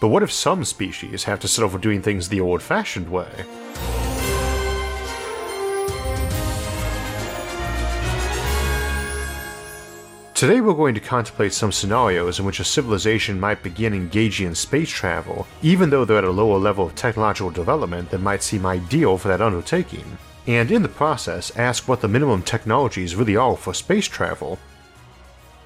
But what if some species have to settle for doing things the old fashioned way? Today we're going to contemplate some scenarios in which a civilization might begin engaging in space travel, even though they're at a lower level of technological development that might seem ideal for that undertaking, and in the process ask what the minimum technologies really are for space travel.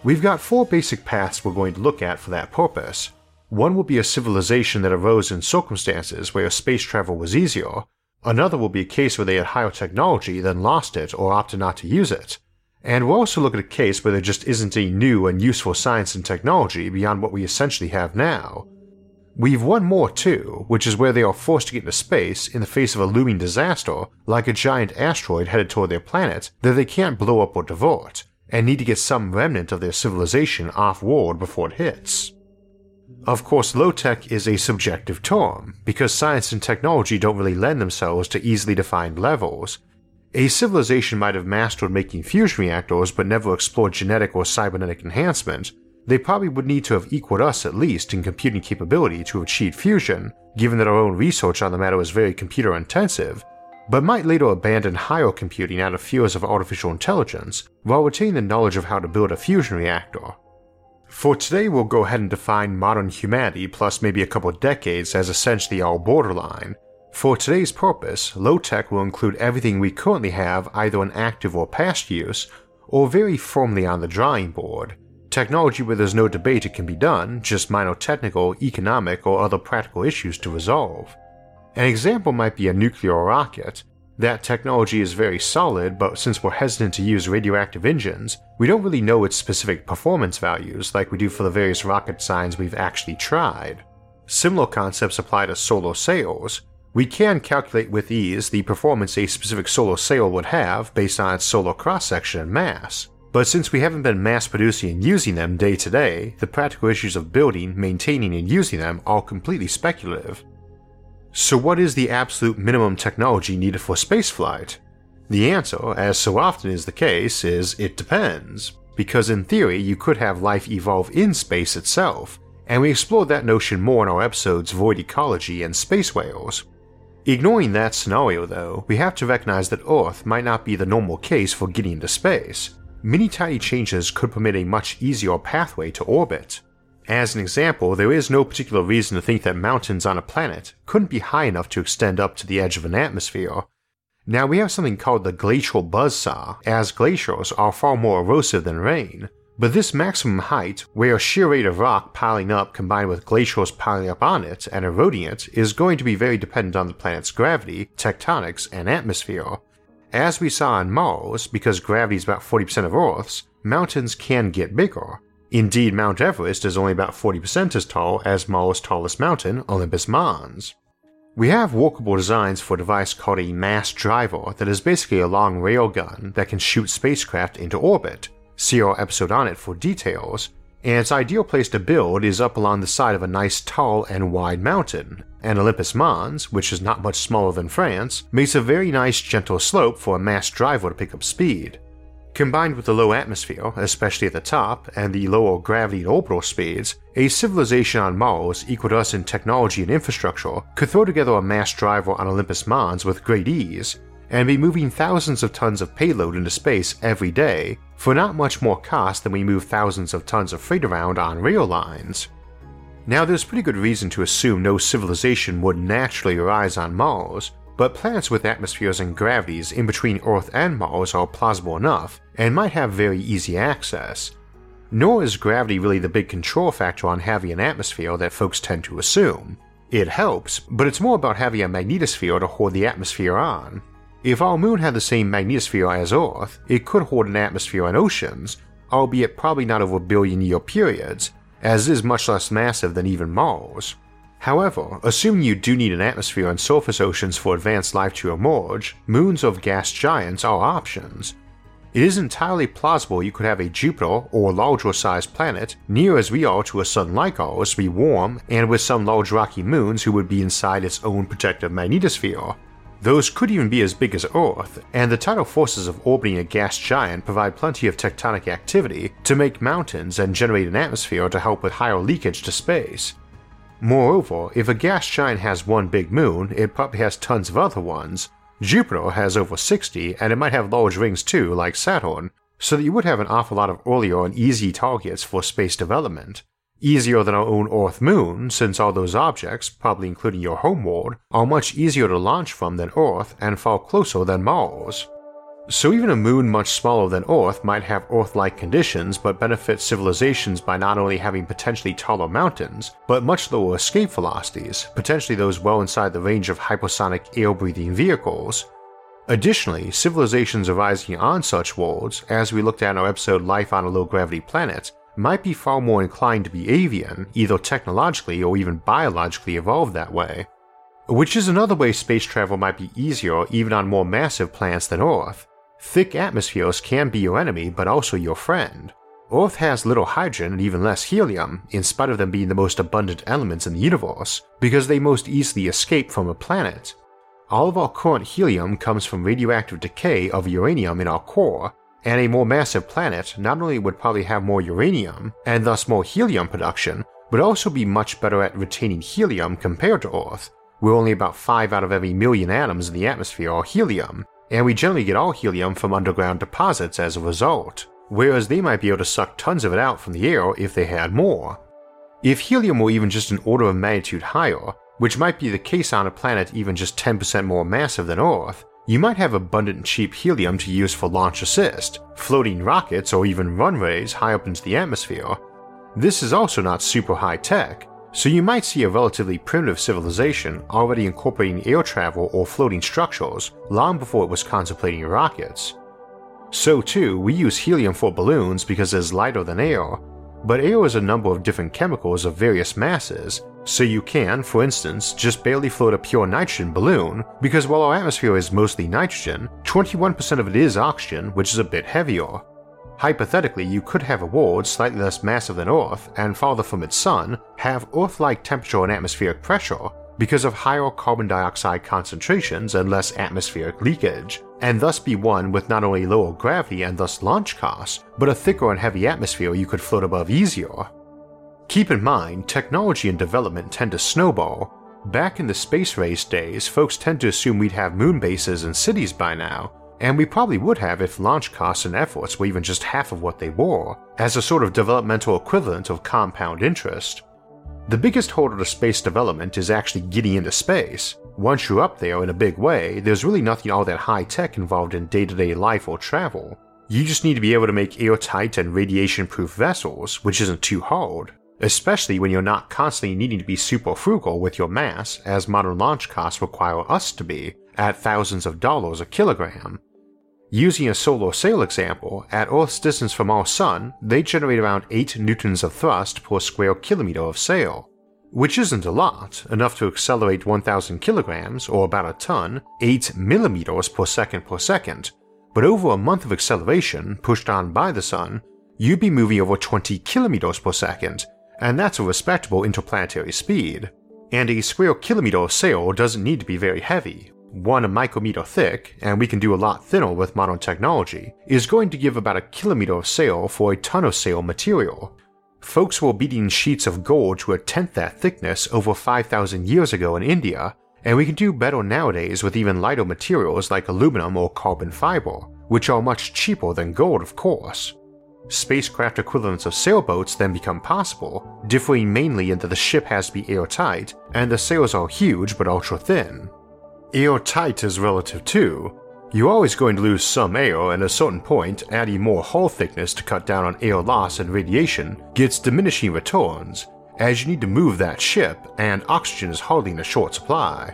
We've got four basic paths we're going to look at for that purpose, one will be a civilization that arose in circumstances where space travel was easier, another will be a case where they had higher technology then lost it or opted not to use it, and we'll also look at a case where there just isn't any new and useful science and technology beyond what we essentially have now. We've one more too, which is where they are forced to get into space in the face of a looming disaster like a giant asteroid headed toward their planet that they can't blow up or divert, and need to get some remnant of their civilization off world before it hits. Of course, low tech is a subjective term, because science and technology don't really lend themselves to easily defined levels. A civilization might have mastered making fusion reactors but never explored genetic or cybernetic enhancement. They probably would need to have equaled us at least in computing capability to achieve fusion, given that our own research on the matter is very computer intensive, but might later abandon higher computing out of fears of artificial intelligence while retaining the knowledge of how to build a fusion reactor. For today, we'll go ahead and define modern humanity plus maybe a couple decades as essentially our borderline. For today's purpose, low tech will include everything we currently have either in active or past use, or very firmly on the drawing board. Technology where there's no debate it can be done, just minor technical, economic, or other practical issues to resolve. An example might be a nuclear rocket, that technology is very solid, but since we're hesitant to use radioactive engines, we don't really know its specific performance values like we do for the various rocket designs we've actually tried. Similar concepts apply to solar sails. We can calculate with ease the performance a specific solar sail would have based on its solar cross section and mass, but since we haven't been mass producing and using them day to day, the practical issues of building, maintaining, and using them are completely speculative. So, what is the absolute minimum technology needed for spaceflight? The answer, as so often is the case, is it depends, because in theory you could have life evolve in space itself, and we explored that notion more in our episodes Void Ecology and Space Whales. Ignoring that scenario, though, we have to recognize that Earth might not be the normal case for getting into space. Many tiny changes could permit a much easier pathway to orbit, as an example, there is no particular reason to think that mountains on a planet couldn't be high enough to extend up to the edge of an atmosphere. Now, we have something called the glacial buzzsaw, as glaciers are far more erosive than rain, but this maximum height, where a shear rate of rock piling up combined with glaciers piling up on it and eroding it, is going to be very dependent on the planet's gravity, tectonics, and atmosphere. As we saw on Mars, because gravity is about 40% of Earth's, mountains can get bigger, Indeed, Mount Everest is only about 40% as tall as Mars' tallest mountain, Olympus Mons. We have walkable designs for a device called a mass driver that is basically a long railgun that can shoot spacecraft into orbit. See our episode on it for details. And its ideal place to build is up along the side of a nice tall and wide mountain, and Olympus Mons, which is not much smaller than France, makes a very nice gentle slope for a mass driver to pick up speed. Combined with the low atmosphere, especially at the top, and the lower gravity and orbital speeds, a civilization on Mars equal to us in technology and infrastructure could throw together a mass driver on Olympus Mons with great ease, and be moving thousands of tons of payload into space every day for not much more cost than we move thousands of tons of freight around on rail lines. Now, there's pretty good reason to assume no civilization would naturally arise on Mars, but planets with atmospheres and gravities in between Earth and Mars are plausible enough and might have very easy access. Nor is gravity really the big control factor on having an atmosphere that folks tend to assume. It helps, but it's more about having a magnetosphere to hold the atmosphere on. If our moon had the same magnetosphere as Earth, it could hold an atmosphere and oceans, albeit probably not over billion year periods, as it is much less massive than even Mars. However, assuming you do need an atmosphere and surface oceans for advanced life to emerge, moons of gas giants are options. It is entirely plausible you could have a Jupiter or larger sized planet, near as we are to a sun like ours, be warm and with some large rocky moons who would be inside its own protective magnetosphere. Those could even be as big as Earth, and the tidal forces of orbiting a gas giant provide plenty of tectonic activity to make mountains and generate an atmosphere to help with higher leakage to space. Moreover, if a gas giant has one big moon, it probably has tons of other ones. Jupiter has over 60, and it might have large rings too, like Saturn, so that you would have an awful lot of earlier and easy targets for space development. Easier than our own Earth moon, since all those objects, probably including your homeworld, are much easier to launch from than Earth and far closer than Mars. So even a moon much smaller than Earth might have Earth-like conditions but benefit civilizations by not only having potentially taller mountains, but much lower escape velocities, potentially those well inside the range of hypersonic air-breathing vehicles. Additionally, civilizations arising on such worlds, as we looked at in our episode Life on a Low-Gravity Planet, might be far more inclined to be avian, either technologically or even biologically evolved that way. Which is another way space travel might be easier even on more massive planets than Earth, Thick atmospheres can be your enemy, but also your friend. Earth has little hydrogen and even less helium, in spite of them being the most abundant elements in the universe, because they most easily escape from a planet. All of our current helium comes from radioactive decay of uranium in our core, and a more massive planet not only would probably have more uranium, and thus more helium production, but also be much better at retaining helium compared to Earth, where only about 5 out of every million atoms in the atmosphere are helium, and we generally get all helium from underground deposits as a result, whereas they might be able to suck tons of it out from the air if they had more. If helium were even just an order of magnitude higher, which might be the case on a planet even just 10% more massive than Earth, you might have abundant and cheap helium to use for launch assist, floating rockets, or even runways high up into the atmosphere. This is also not super high tech, so you might see a relatively primitive civilization already incorporating air travel or floating structures long before it was contemplating rockets. So too, we use helium for balloons because it is lighter than air, but air is a number of different chemicals of various masses, so you can, for instance, just barely float a pure nitrogen balloon because while our atmosphere is mostly nitrogen, 21% of it is oxygen, which is a bit heavier. Hypothetically, you could have a world slightly less massive than Earth and farther from its sun have Earth like temperature and atmospheric pressure because of higher carbon dioxide concentrations and less atmospheric leakage, and thus be one with not only lower gravity and thus launch costs, but a thicker and heavy atmosphere you could float above easier. Keep in mind, technology and development tend to snowball. Back in the space race days, folks tend to assume we'd have moon bases and cities by now, and we probably would have if launch costs and efforts were even just half of what they were, as a sort of developmental equivalent of compound interest. The biggest hurdle to space development is actually getting into space. Once you're up there in a big way, there's really nothing all that high tech involved in day to day life or travel. You just need to be able to make airtight and radiation proof vessels, which isn't too hard, especially when you're not constantly needing to be super frugal with your mass, as modern launch costs require us to be, at thousands of dollars a kilogram. Using a solar sail example, at Earth's distance from our Sun, they generate around 8 newtons of thrust per square kilometer of sail, which isn't a lot, enough to accelerate 1000 kilograms, or about a ton, 8 millimeters per second per second, but over a month of acceleration, pushed on by the Sun, you'd be moving over 20 kilometers per second, and that's a respectable interplanetary speed. And a square kilometer of sail doesn't need to be very heavy, one a micrometer thick, and we can do a lot thinner with modern technology, is going to give about a kilometer of sail for a ton of sail material. Folks were beating sheets of gold to a tenth that thickness over 5,000 years ago in India, and we can do better nowadays with even lighter materials like aluminum or carbon fiber, which are much cheaper than gold, of course. Spacecraft equivalents of sailboats then become possible, differing mainly in that the ship has to be airtight, and the sails are huge but ultra thin, Airtight is relative too. You're always going to lose some air, and at a certain point, adding more hull thickness to cut down on air loss and radiation gets diminishing returns, as you need to move that ship, and oxygen is hardly in a short supply.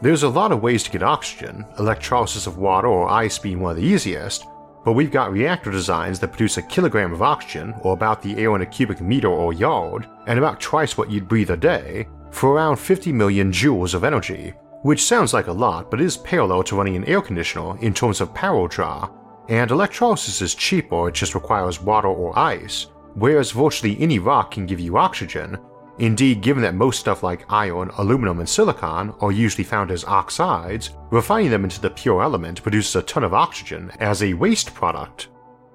There's a lot of ways to get oxygen, electrolysis of water or ice being one of the easiest, but we've got reactor designs that produce a kilogram of oxygen, or about the air in a cubic meter or yard, and about twice what you'd breathe a day, for around 50 million joules of energy, which sounds like a lot but is parallel to running an air conditioner in terms of power draw, and electrolysis is cheaper, it just requires water or ice, whereas virtually any rock can give you oxygen. Indeed, given that most stuff like iron, aluminum, and silicon are usually found as oxides, refining them into the pure element produces a ton of oxygen as a waste product.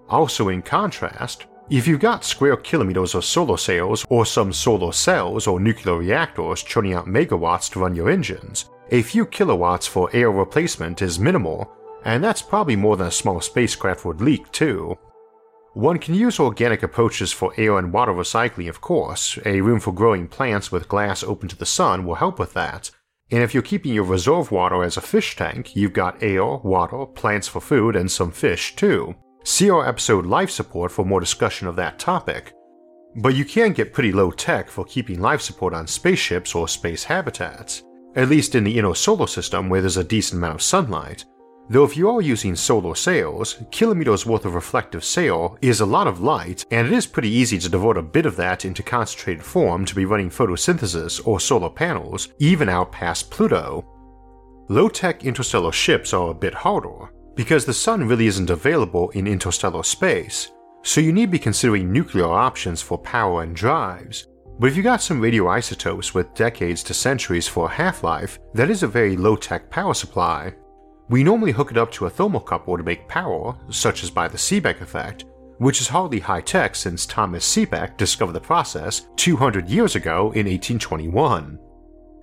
Also, in contrast, if you've got square kilometers of solar sails or some solar cells or nuclear reactors churning out megawatts to run your engines, a few kilowatts for air replacement is minimal, and that's probably more than a small spacecraft would leak too. One can use organic approaches for air and water recycling, of course. A room for growing plants with glass open to the sun will help with that. And if you're keeping your reserve water as a fish tank, you've got air, water, plants for food, and some fish too. See our episode Life Support for more discussion of that topic. But you can get pretty low tech for keeping life support on spaceships or space habitats, at least in the inner solar system where there's a decent amount of sunlight. Though if you are using solar sails, kilometers worth of reflective sail is a lot of light, and it is pretty easy to devote a bit of that into concentrated form to be running photosynthesis or solar panels, even out past Pluto. Low tech interstellar ships are a bit harder, because the sun really isn't available in interstellar space, so you need to be considering nuclear options for power and drives. But if you got some radioisotopes with decades to centuries for a half life, that is a very low tech power supply. We normally hook it up to a thermocouple to make power, such as by the Seebeck effect, which is hardly high tech since Thomas Seebeck discovered the process 200 years ago in 1821.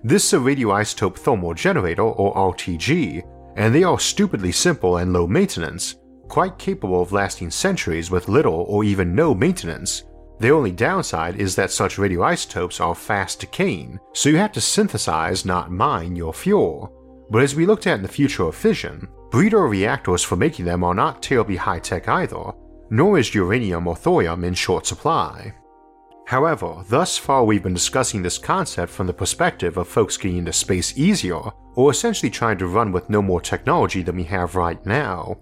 This is a radioisotope thermal generator, or RTG, and they are stupidly simple and low maintenance, quite capable of lasting centuries with little or even no maintenance. The only downside is that such radioisotopes are fast decaying, so you have to synthesize, not mine, your fuel. But as we looked at in the future of fission, breeder reactors for making them are not terribly high tech either, nor is uranium or thorium in short supply. However, thus far we've been discussing this concept from the perspective of folks getting into space easier, or essentially trying to run with no more technology than we have right now.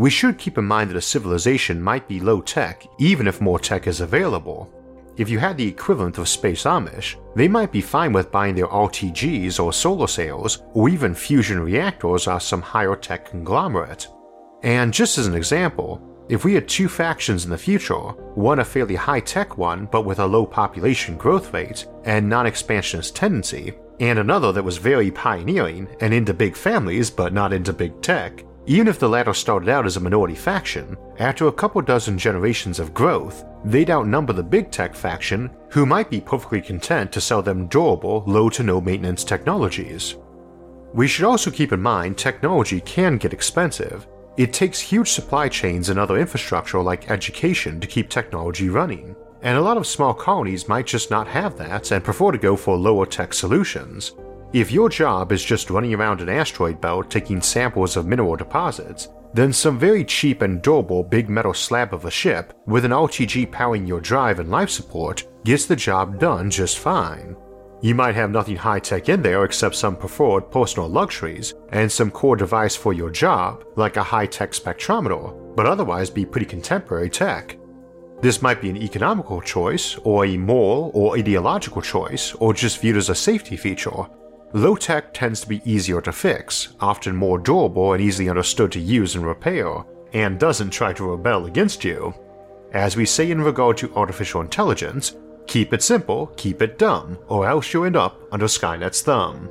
We should keep in mind that a civilization might be low tech even if more tech is available. If you had the equivalent of Space Amish, they might be fine with buying their RTGs or solar sails, or even fusion reactors off some higher tech conglomerate. And just as an example, if we had two factions in the future, one a fairly high tech one but with a low population growth rate and non expansionist tendency, and another that was very pioneering and into big families but not into big tech, even if the latter started out as a minority faction, after a couple dozen generations of growth, they'd outnumber the big tech faction who might be perfectly content to sell them durable, low to no maintenance technologies. We should also keep in mind technology can get expensive, it takes huge supply chains and other infrastructure like education to keep technology running, and a lot of small colonies might just not have that and prefer to go for lower tech solutions. If your job is just running around an asteroid belt taking samples of mineral deposits, then some very cheap and durable big metal slab of a ship with an RTG powering your drive and life support gets the job done just fine. You might have nothing high tech in there except some preferred personal luxuries and some core device for your job, like a high tech spectrometer, but otherwise be pretty contemporary tech. This might be an economical choice, or a moral or ideological choice, or just viewed as a safety feature. Low tech tends to be easier to fix, often more durable and easily understood to use and repair, and doesn't try to rebel against you. As we say in regard to artificial intelligence, Keep it simple, keep it dumb, or else you'll end up under Skynet's thumb.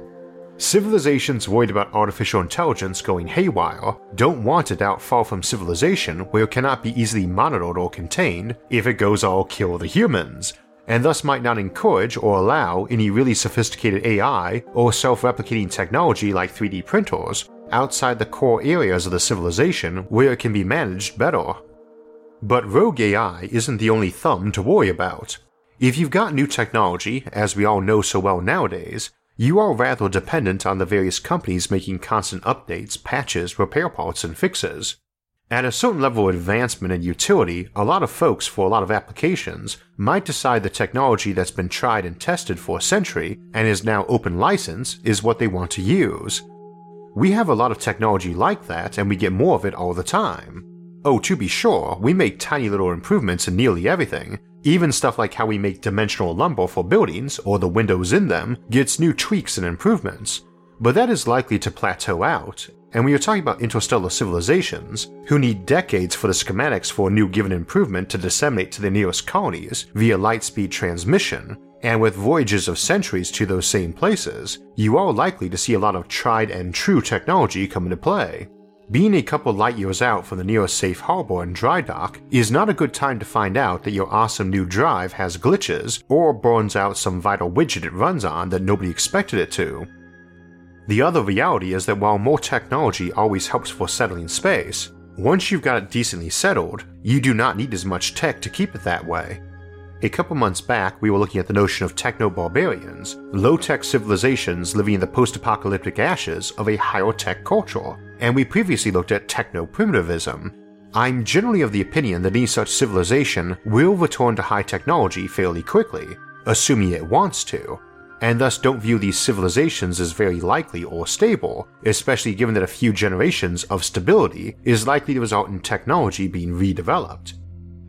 Civilizations worried about artificial intelligence going haywire don't want it out far from civilization where it cannot be easily monitored or contained if it goes all kill the humans, and thus might not encourage or allow any really sophisticated AI or self replicating technology like 3D printers outside the core areas of the civilization where it can be managed better. But rogue AI isn't the only thumb to worry about. If you've got new technology, as we all know so well nowadays, you are rather dependent on the various companies making constant updates, patches, repair parts, and fixes. At a certain level of advancement and utility, a lot of folks for a lot of applications might decide the technology that's been tried and tested for a century and is now open license is what they want to use. We have a lot of technology like that and we get more of it all the time. Oh, to be sure, we make tiny little improvements in nearly everything, Even stuff like how we make dimensional lumber for buildings or the windows in them gets new tweaks and improvements, but that is likely to plateau out, and we are talking about interstellar civilizations who need decades for the schematics for a new given improvement to disseminate to the nearest colonies via light speed transmission, and with voyages of centuries to those same places, you are likely to see a lot of tried and true technology come into play. Being a couple light years out from the nearest safe harbor and dry dock is not a good time to find out that your awesome new drive has glitches or burns out some vital widget it runs on that nobody expected it to. The other reality is that while more technology always helps for settling space, once you've got it decently settled, you do not need as much tech to keep it that way. A couple months back, we were looking at the notion of techno barbarians, low tech civilizations living in the post apocalyptic ashes of a higher tech culture, and we previously looked at techno primitivism. I'm generally of the opinion that any such civilization will return to high technology fairly quickly, assuming it wants to, and thus don't view these civilizations as very likely or stable, especially given that a few generations of stability is likely to result in technology being redeveloped.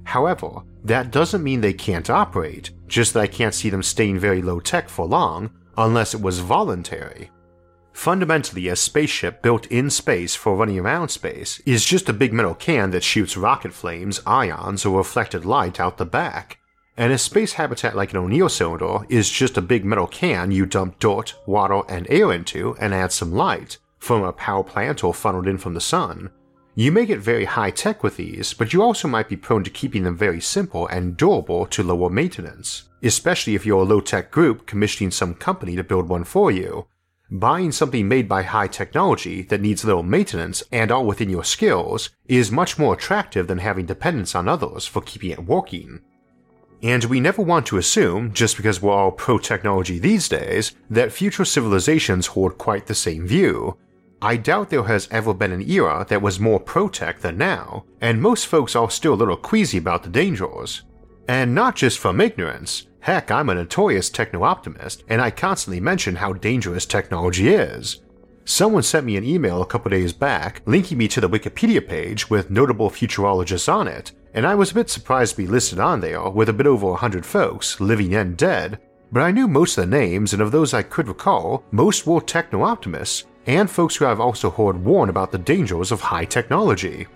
However, that doesn't mean they can't operate, just that I can't see them staying very low tech for long, unless it was voluntary. Fundamentally, a spaceship built in space for running around space is just a big metal can that shoots rocket flames, ions, or reflected light out the back. And a space habitat like an O'Neill cylinder is just a big metal can you dump dirt, water, and air into and add some light, from a power plant or funneled in from the sun, you may get very high tech with these, but you also might be prone to keeping them very simple and durable to lower maintenance, especially if you're a low tech group commissioning some company to build one for you. Buying something made by high technology that needs little maintenance and all within your skills is much more attractive than having dependence on others for keeping it working. And we never want to assume, just because we're all pro technology these days, that future civilizations hold quite the same view, I doubt there has ever been an era that was more pro-tech than now, and most folks are still a little queasy about the dangers. And not just from ignorance, heck, I'm a notorious techno-optimist, and I constantly mention how dangerous technology is. Someone sent me an email a couple days back linking me to the Wikipedia page with notable futurologists on it, and I was a bit surprised to be listed on there with a bit over 100 folks, living and dead, but I knew most of the names, and of those I could recall, most were techno optimists, and folks who I've also heard warn about the dangers of high technology.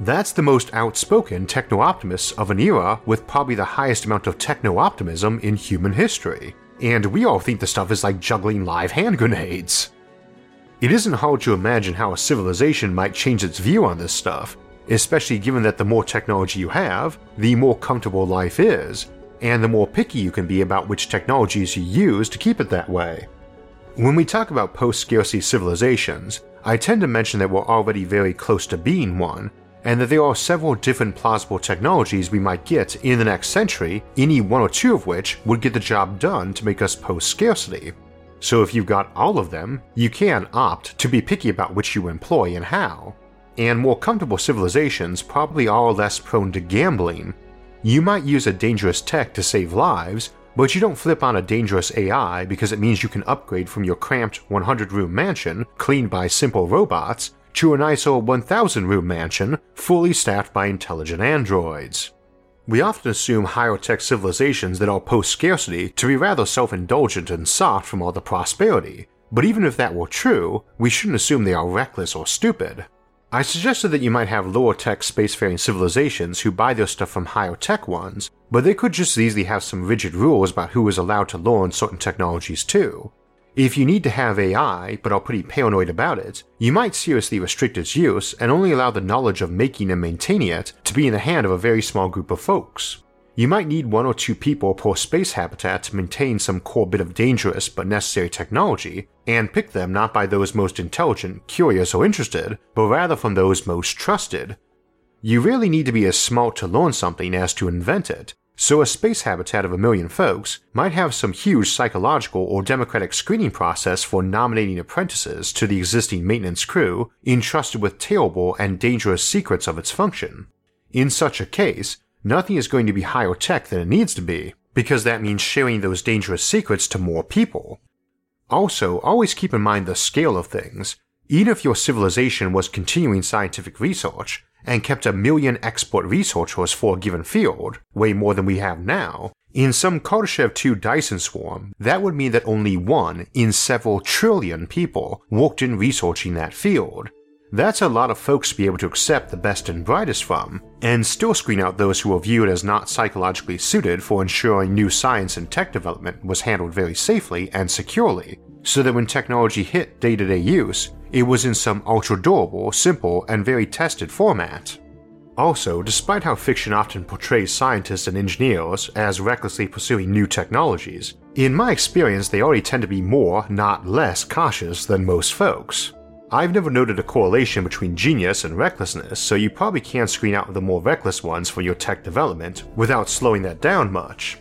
That's the most outspoken techno optimists of an era with probably the highest amount of techno optimism in human history, and we all think the stuff is like juggling live hand grenades. It isn't hard to imagine how a civilization might change its view on this stuff, especially given that the more technology you have, the more comfortable life is, and the more picky you can be about which technologies you use to keep it that way. When we talk about post scarcity civilizations, I tend to mention that we're already very close to being one, and that there are several different plausible technologies we might get in the next century, any one or two of which would get the job done to make us post scarcity. So if you've got all of them, you can opt to be picky about which you employ and how. And more comfortable civilizations probably are less prone to gambling. You might use a dangerous tech to save lives, but you don't flip on a dangerous AI because it means you can upgrade from your cramped 100 room mansion, cleaned by simple robots, to a nicer 1000 room mansion, fully staffed by intelligent androids. We often assume higher tech civilizations that are post scarcity to be rather self indulgent and soft from all the prosperity, but even if that were true, we shouldn't assume they are reckless or stupid. I suggested that you might have lower tech spacefaring civilizations who buy their stuff from higher tech ones, but they could just as easily have some rigid rules about who is allowed to learn certain technologies too. If you need to have AI but are pretty paranoid about it, you might seriously restrict its use and only allow the knowledge of making and maintaining it to be in the hand of a very small group of folks. You might need one or two people per space habitat to maintain some core bit of dangerous but necessary technology, and pick them not by those most intelligent, curious, or interested, but rather from those most trusted. You really need to be as smart to learn something as to invent it, so a space habitat of a million folks might have some huge psychological or democratic screening process for nominating apprentices to the existing maintenance crew entrusted with terrible and dangerous secrets of its function. In such a case, nothing is going to be higher tech than it needs to be, because that means sharing those dangerous secrets to more people. Also, always keep in mind the scale of things. Even if your civilization was continuing scientific research, and kept a million expert researchers for a given field, way more than we have now, in some Kardashev 2 Dyson swarm, that would mean that only one in several trillion people worked in researching that field. That's a lot of folks to be able to accept the best and brightest from, and still screen out those who are viewed as not psychologically suited for ensuring new science and tech development was handled very safely and securely, so that when technology hit day to day use, it was in some ultra durable, simple, and very tested format. Also, despite how fiction often portrays scientists and engineers as recklessly pursuing new technologies, in my experience they already tend to be more, not less, cautious than most folks. I've never noted a correlation between genius and recklessness, so you probably can't screen out the more reckless ones for your tech development without slowing that down much.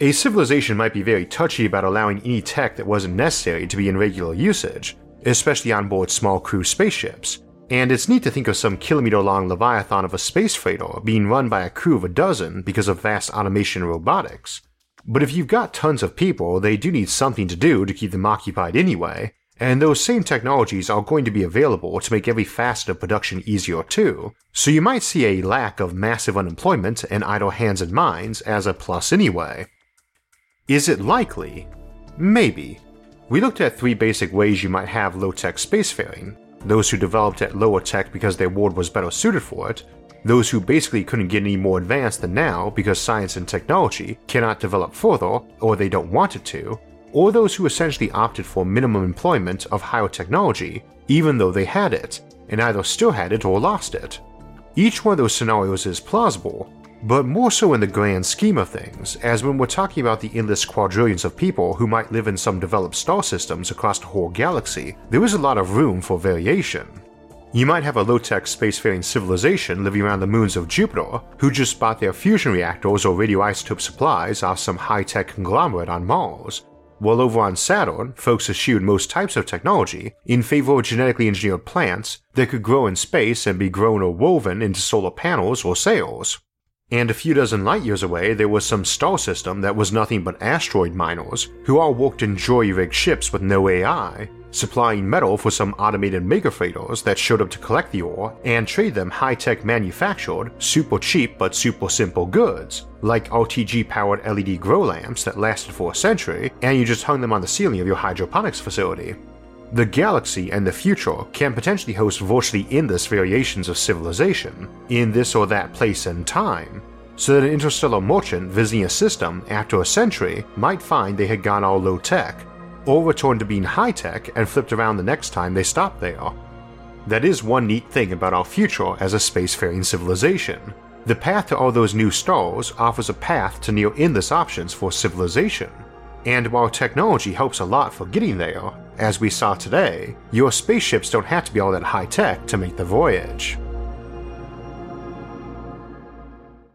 A civilization might be very touchy about allowing any tech that wasn't necessary to be in regular usage, especially on board small crew spaceships, and it's neat to think of some kilometer long leviathan of a space freighter being run by a crew of a dozen because of vast automation robotics. But if you've got tons of people, they do need something to do to keep them occupied anyway, and those same technologies are going to be available to make every facet of production easier too, so you might see a lack of massive unemployment and idle hands and minds as a plus anyway. Is it likely? Maybe. We looked at three basic ways you might have low tech spacefaring those who developed at lower tech because their world was better suited for it, those who basically couldn't get any more advanced than now because science and technology cannot develop further or they don't want it to, or those who essentially opted for minimum employment of higher technology even though they had it, and either still had it or lost it. Each one of those scenarios is plausible, but more so in the grand scheme of things, as when we're talking about the endless quadrillions of people who might live in some developed star systems across the whole galaxy, there is a lot of room for variation. You might have a low tech spacefaring civilization living around the moons of Jupiter who just bought their fusion reactors or radioisotope supplies off some high tech conglomerate on Mars, while over on Saturn, folks eschewed most types of technology in favor of genetically engineered plants that could grow in space and be grown or woven into solar panels or sails. And a few dozen light years away, there was some star system that was nothing but asteroid miners, who all worked in jury rigged ships with no AI, supplying metal for some automated mega freighters that showed up to collect the ore and trade them high tech manufactured, super cheap but super simple goods, like RTG powered LED grow lamps that lasted for a century and you just hung them on the ceiling of your hydroponics facility. The galaxy and the future can potentially host virtually endless variations of civilization in this or that place and time, so that an interstellar merchant visiting a system after a century might find they had gone all low tech, or returned to being high tech and flipped around the next time they stopped there. That is one neat thing about our future as a spacefaring civilization. The path to all those new stars offers a path to near endless options for civilization. And while technology helps a lot for getting there, as we saw today, your spaceships don't have to be all that high tech to make the voyage.